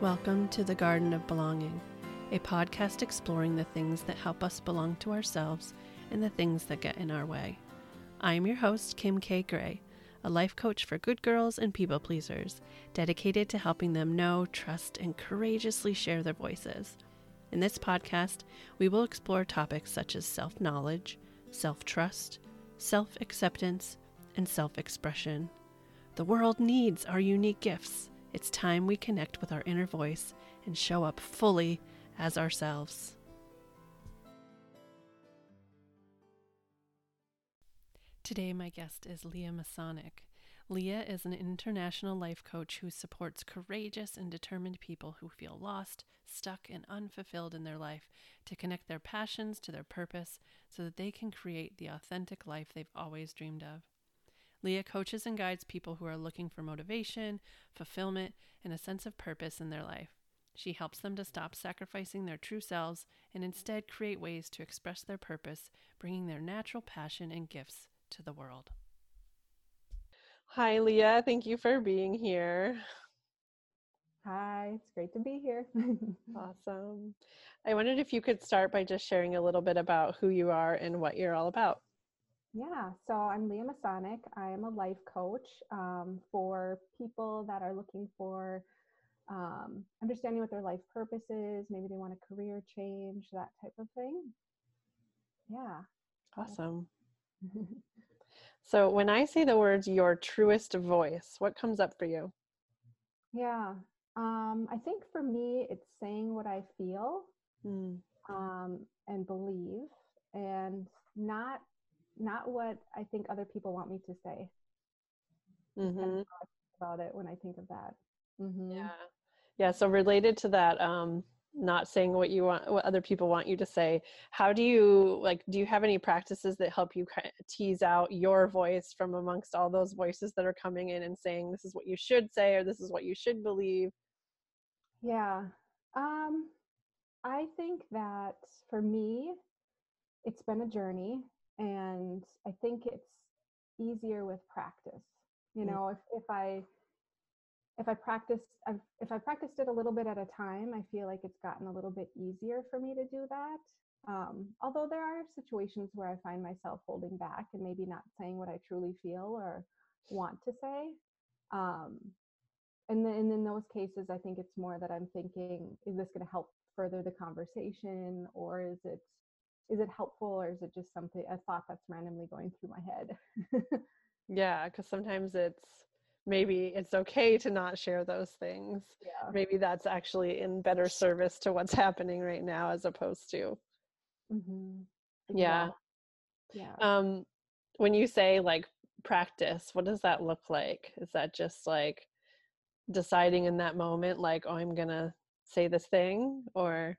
Welcome to the Garden of Belonging, a podcast exploring the things that help us belong to ourselves and the things that get in our way. I'm your host, Kim K. Gray, a life coach for good girls and people pleasers, dedicated to helping them know, trust, and courageously share their voices. In this podcast, we will explore topics such as self knowledge, self trust, self acceptance, and self expression. The world needs our unique gifts. It's time we connect with our inner voice and show up fully as ourselves. Today, my guest is Leah Masonick. Leah is an international life coach who supports courageous and determined people who feel lost, stuck, and unfulfilled in their life to connect their passions to their purpose so that they can create the authentic life they've always dreamed of. Leah coaches and guides people who are looking for motivation, fulfillment, and a sense of purpose in their life. She helps them to stop sacrificing their true selves and instead create ways to express their purpose, bringing their natural passion and gifts to the world. Hi, Leah. Thank you for being here. Hi, it's great to be here. awesome. I wondered if you could start by just sharing a little bit about who you are and what you're all about. Yeah, so I'm Leah Masonick. I am a life coach um, for people that are looking for um, understanding what their life purpose is. Maybe they want a career change, that type of thing. Yeah. Awesome. so, when I say the words your truest voice, what comes up for you? Yeah, um, I think for me, it's saying what I feel mm. um, and believe, and not not what I think other people want me to say. Mm-hmm. About it when I think of that. Mm-hmm. Yeah, yeah. So related to that, um, not saying what you want, what other people want you to say. How do you like? Do you have any practices that help you kind of tease out your voice from amongst all those voices that are coming in and saying this is what you should say or this is what you should believe? Yeah. Um, I think that for me, it's been a journey and i think it's easier with practice you mm. know if, if i if i practice I've, if i practiced it a little bit at a time i feel like it's gotten a little bit easier for me to do that um, although there are situations where i find myself holding back and maybe not saying what i truly feel or want to say um, and then and in those cases i think it's more that i'm thinking is this going to help further the conversation or is it is it helpful or is it just something a thought that's randomly going through my head? Yeah because sometimes it's maybe it's okay to not share those things. Yeah. maybe that's actually in better service to what's happening right now as opposed to mm-hmm. yeah. Yeah. Um when you say like practice what does that look like? Is that just like deciding in that moment like oh i'm gonna say this thing or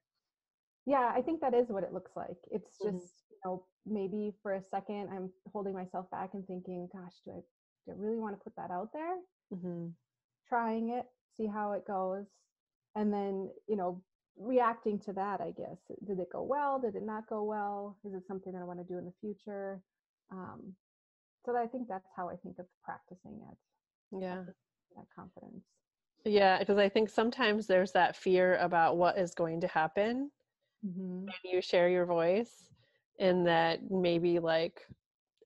yeah i think that is what it looks like. It's mm-hmm. just mm-hmm. you know maybe for a second i'm holding myself back and thinking gosh do i, do I really want to put that out there? Mm-hmm. trying it see how it goes and then you know reacting to that i guess. Did it go well? Did it not go well? Is it something that i want to do in the future? Um, so i think that's how i think of practicing it yeah. that confidence. Yeah because i think sometimes there's that fear about what is going to happen mm-hmm. you share your voice and that maybe like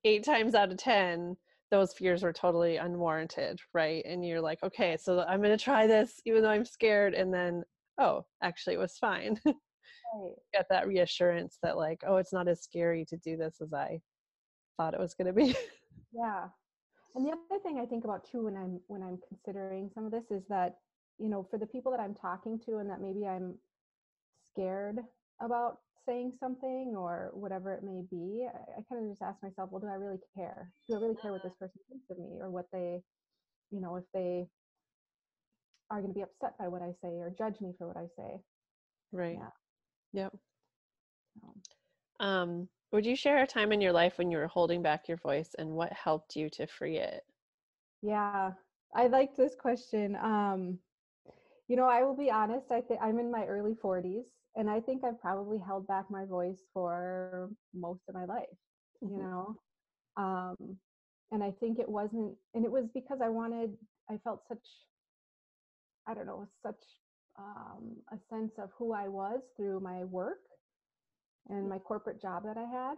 eight times out of ten those fears were totally unwarranted right and you're like okay so i'm going to try this even though i'm scared and then oh actually it was fine right. get that reassurance that like oh it's not as scary to do this as i thought it was going to be yeah and the other thing i think about too when i'm when i'm considering some of this is that you know for the people that i'm talking to and that maybe i'm scared about saying something or whatever it may be, I, I kind of just ask myself, well, do I really care? Do I really care what this person thinks of me or what they, you know, if they are going to be upset by what I say or judge me for what I say? Right. Yeah. Yep. Um, would you share a time in your life when you were holding back your voice and what helped you to free it? Yeah, I like this question. Um, you know, I will be honest, I think I'm in my early 40s and I think I've probably held back my voice for most of my life, mm-hmm. you know. Um, and I think it wasn't, and it was because I wanted, I felt such, I don't know, such um, a sense of who I was through my work and my corporate job that I had.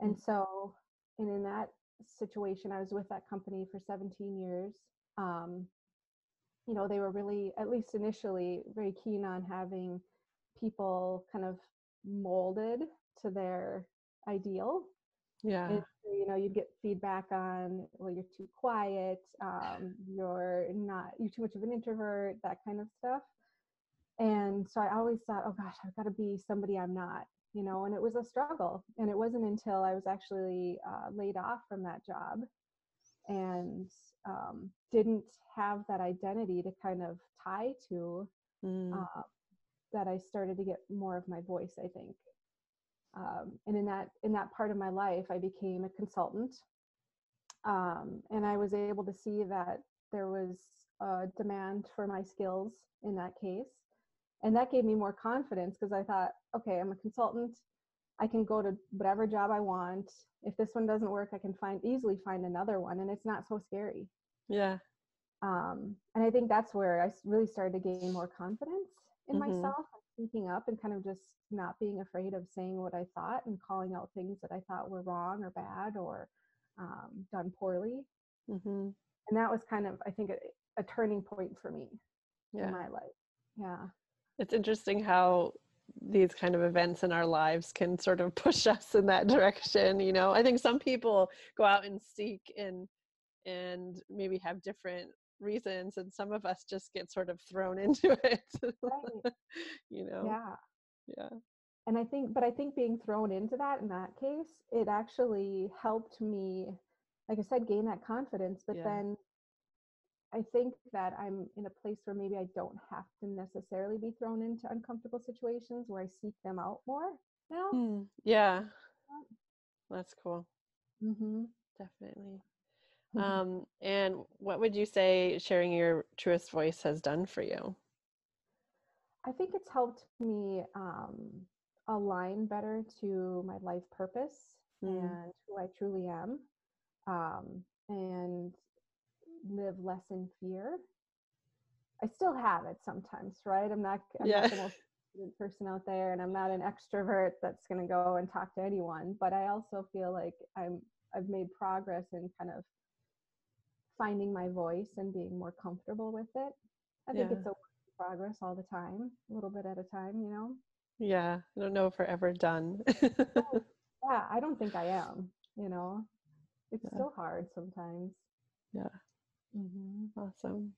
And so, and in that situation, I was with that company for 17 years. Um, you know, they were really, at least initially, very keen on having people kind of molded to their ideal. Yeah. And, you know, you'd get feedback on, well, you're too quiet, um, you're not, you're too much of an introvert, that kind of stuff. And so I always thought, oh gosh, I've got to be somebody I'm not, you know, and it was a struggle. And it wasn't until I was actually uh, laid off from that job and um, didn't have that identity to kind of tie to Mm. uh, that I started to get more of my voice, I think. Um, and in that in that part of my life, I became a consultant, um, and I was able to see that there was a demand for my skills in that case, and that gave me more confidence because I thought, okay, I'm a consultant. I can go to whatever job I want. If this one doesn't work, I can find easily find another one, and it's not so scary. Yeah. Um, and I think that's where I really started to gain more confidence in Mhm. myself, speaking up, and kind of just not being afraid of saying what I thought and calling out things that I thought were wrong or bad or um, done poorly. hmm And that was kind of, I think, a, a turning point for me in my life. Yeah. It's interesting how these kind of events in our lives can sort of push us in that direction. You know, I think some people go out and seek and and maybe have different reasons, and some of us just get sort of thrown into it. Right. you know. Yeah. Yeah. and i think but i think being thrown into that in that case it actually helped me like i said gain that confidence but Yeah. then i think that i'm in a place where maybe i don't have to necessarily be thrown into uncomfortable situations where i seek them out more now Hmm. Yeah. That's cool. mm-hmm. Definitely. Um, and what would you say sharing your truest voice has done for you? i think it's helped me um, align better to my life purpose Mm. and who i truly am um, and live less in fear. I still have it sometimes, right? I'm not I'm Yeah. not the most person out there and I'm not an extrovert that's going to go and talk to anyone, but I also feel like I'm I've made progress in kind of finding my voice and being more comfortable with it. I think Yeah. it's a progress all the time, a little bit at a time, you know. Yeah. I don't know if we're ever done. Oh, yeah, I don't think I am, you know. It's Yeah. still hard sometimes. Yeah. Hmm Awesome.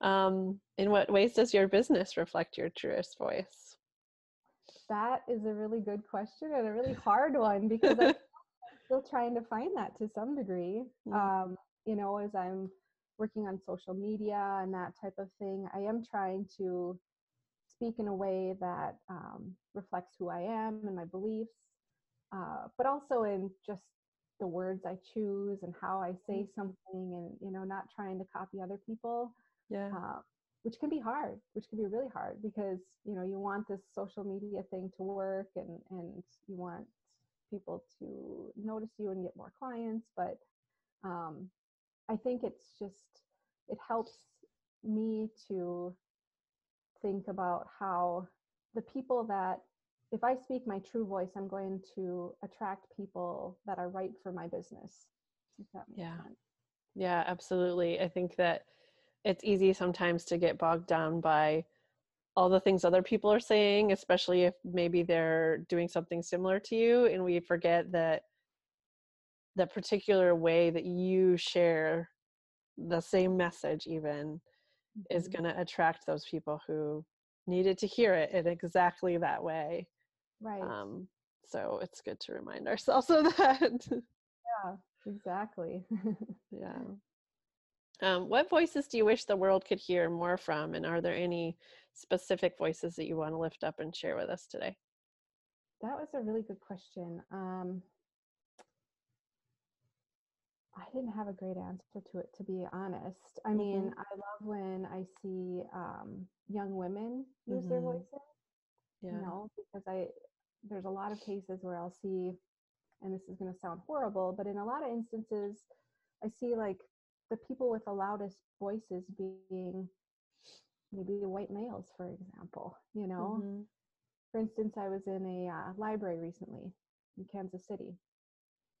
Um, in what ways does your business reflect your truest voice? That is a really good question and a really hard one because I'm still trying to find that to some degree. Mm. Um, you know, as I'm working on social media and that type of thing, I am trying to speak in a way that um, reflects who I am and my beliefs, uh, but also in just the words I choose and how I say something, and you know, not trying to copy other people Yeah. uh, which can be hard which can be really hard because you know you want this social media thing to work and and you want people to notice you and get more clients but um, i think it's just it helps me to think about how the people that if i speak my true voice i'm going to attract people that are right for my business if that makes Yeah. sense Yeah, absolutely. I think that it's easy sometimes to get bogged down by all the things other people are saying, especially if maybe they're doing something similar to you, and we forget that the particular way that you share the same message even is Mhm. going to attract those people who needed to hear it in exactly that way. Right Um, so it's good to remind ourselves of that. yeah exactly Yeah. Um, what voices do you wish the world could hear more from? And are there any specific voices that you want to lift up and share with us today? That was a really good question. Um, I didn't have a great answer to it, to be honest. I mean, I love when I see um, young women use their Mhm. voices, Yeah. you know, because I there's a lot of cases where I'll see, and this is going to sound horrible, but in a lot of instances, I see like the people with the loudest voices being maybe white males, for example, you know. Mm-hmm. For instance, I was in a uh, library recently in Kansas City,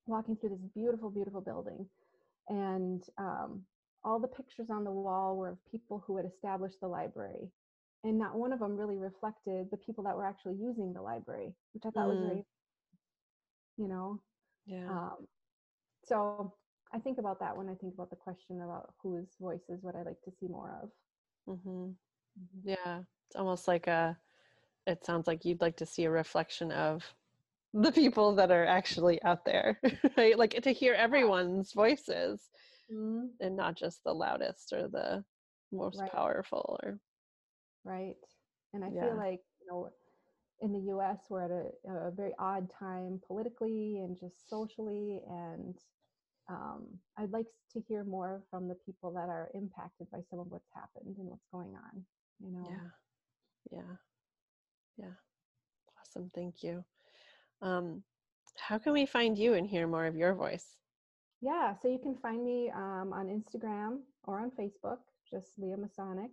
walking through this beautiful, beautiful building, and um, all the pictures on the wall were of people who had established the library and not one of them really reflected the people that were actually using the library which i thought mm. was very you know yeah um, so i think about that when i think about the question about whose voices would i like to see more of mm-hmm. mm-hmm. yeah it's almost like a it sounds like you'd like to see a reflection of the people that are actually out there right like to hear everyone's voices mm-hmm. and not just the loudest or the most right. powerful or right? And i yeah. feel like you know in the us we're at a, a very odd time politically and just socially and um, i'd like to hear more from the people that are impacted by some of what's happened and what's going on you know? Yeah. Yeah. Yeah. Awesome. Thank you. Um, how can we find you and hear more of your voice? Yeah, so you can find me um, on Instagram or on Facebook, just Leah Masonick.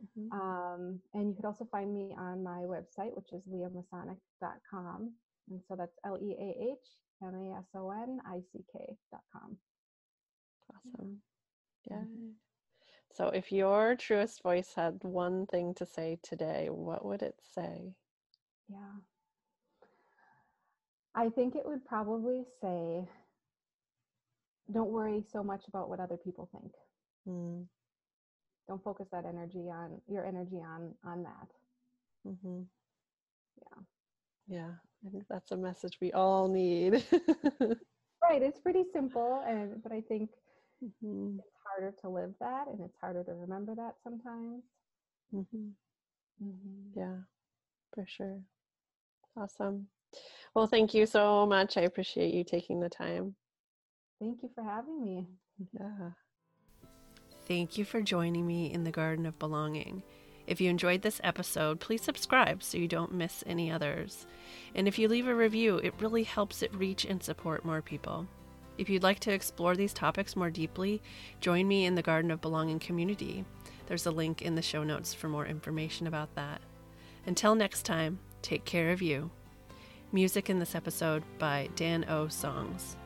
Mm-hmm. Um, and you could also find me on my website, which is leahmasonick.com. And so that's L E A H M A S O N I C K.com. Awesome. Yeah. Mm-hmm. So if your truest voice had one thing to say today, what would it say? Yeah. I think it would probably say don't worry so much about what other people think. Mm. Don't focus that energy on your energy on on that. Mm-hmm. Yeah. Yeah, I think that's a message we all need. right. It's pretty simple, and but I think mm-hmm. it's harder to live that, and it's harder to remember that sometimes. Mm-hmm. mm-hmm. Yeah, for sure. Awesome. Well, thank you so much. I appreciate you taking the time. Thank you for having me. Yeah. Thank you for joining me in the Garden of Belonging. If you enjoyed this episode, please subscribe so you don't miss any others. And if you leave a review, it really helps it reach and support more people. If you'd like to explore these topics more deeply, join me in the Garden of Belonging community. There's a link in the show notes for more information about that. Until next time, take care of you. Music in this episode by Dan O Songs.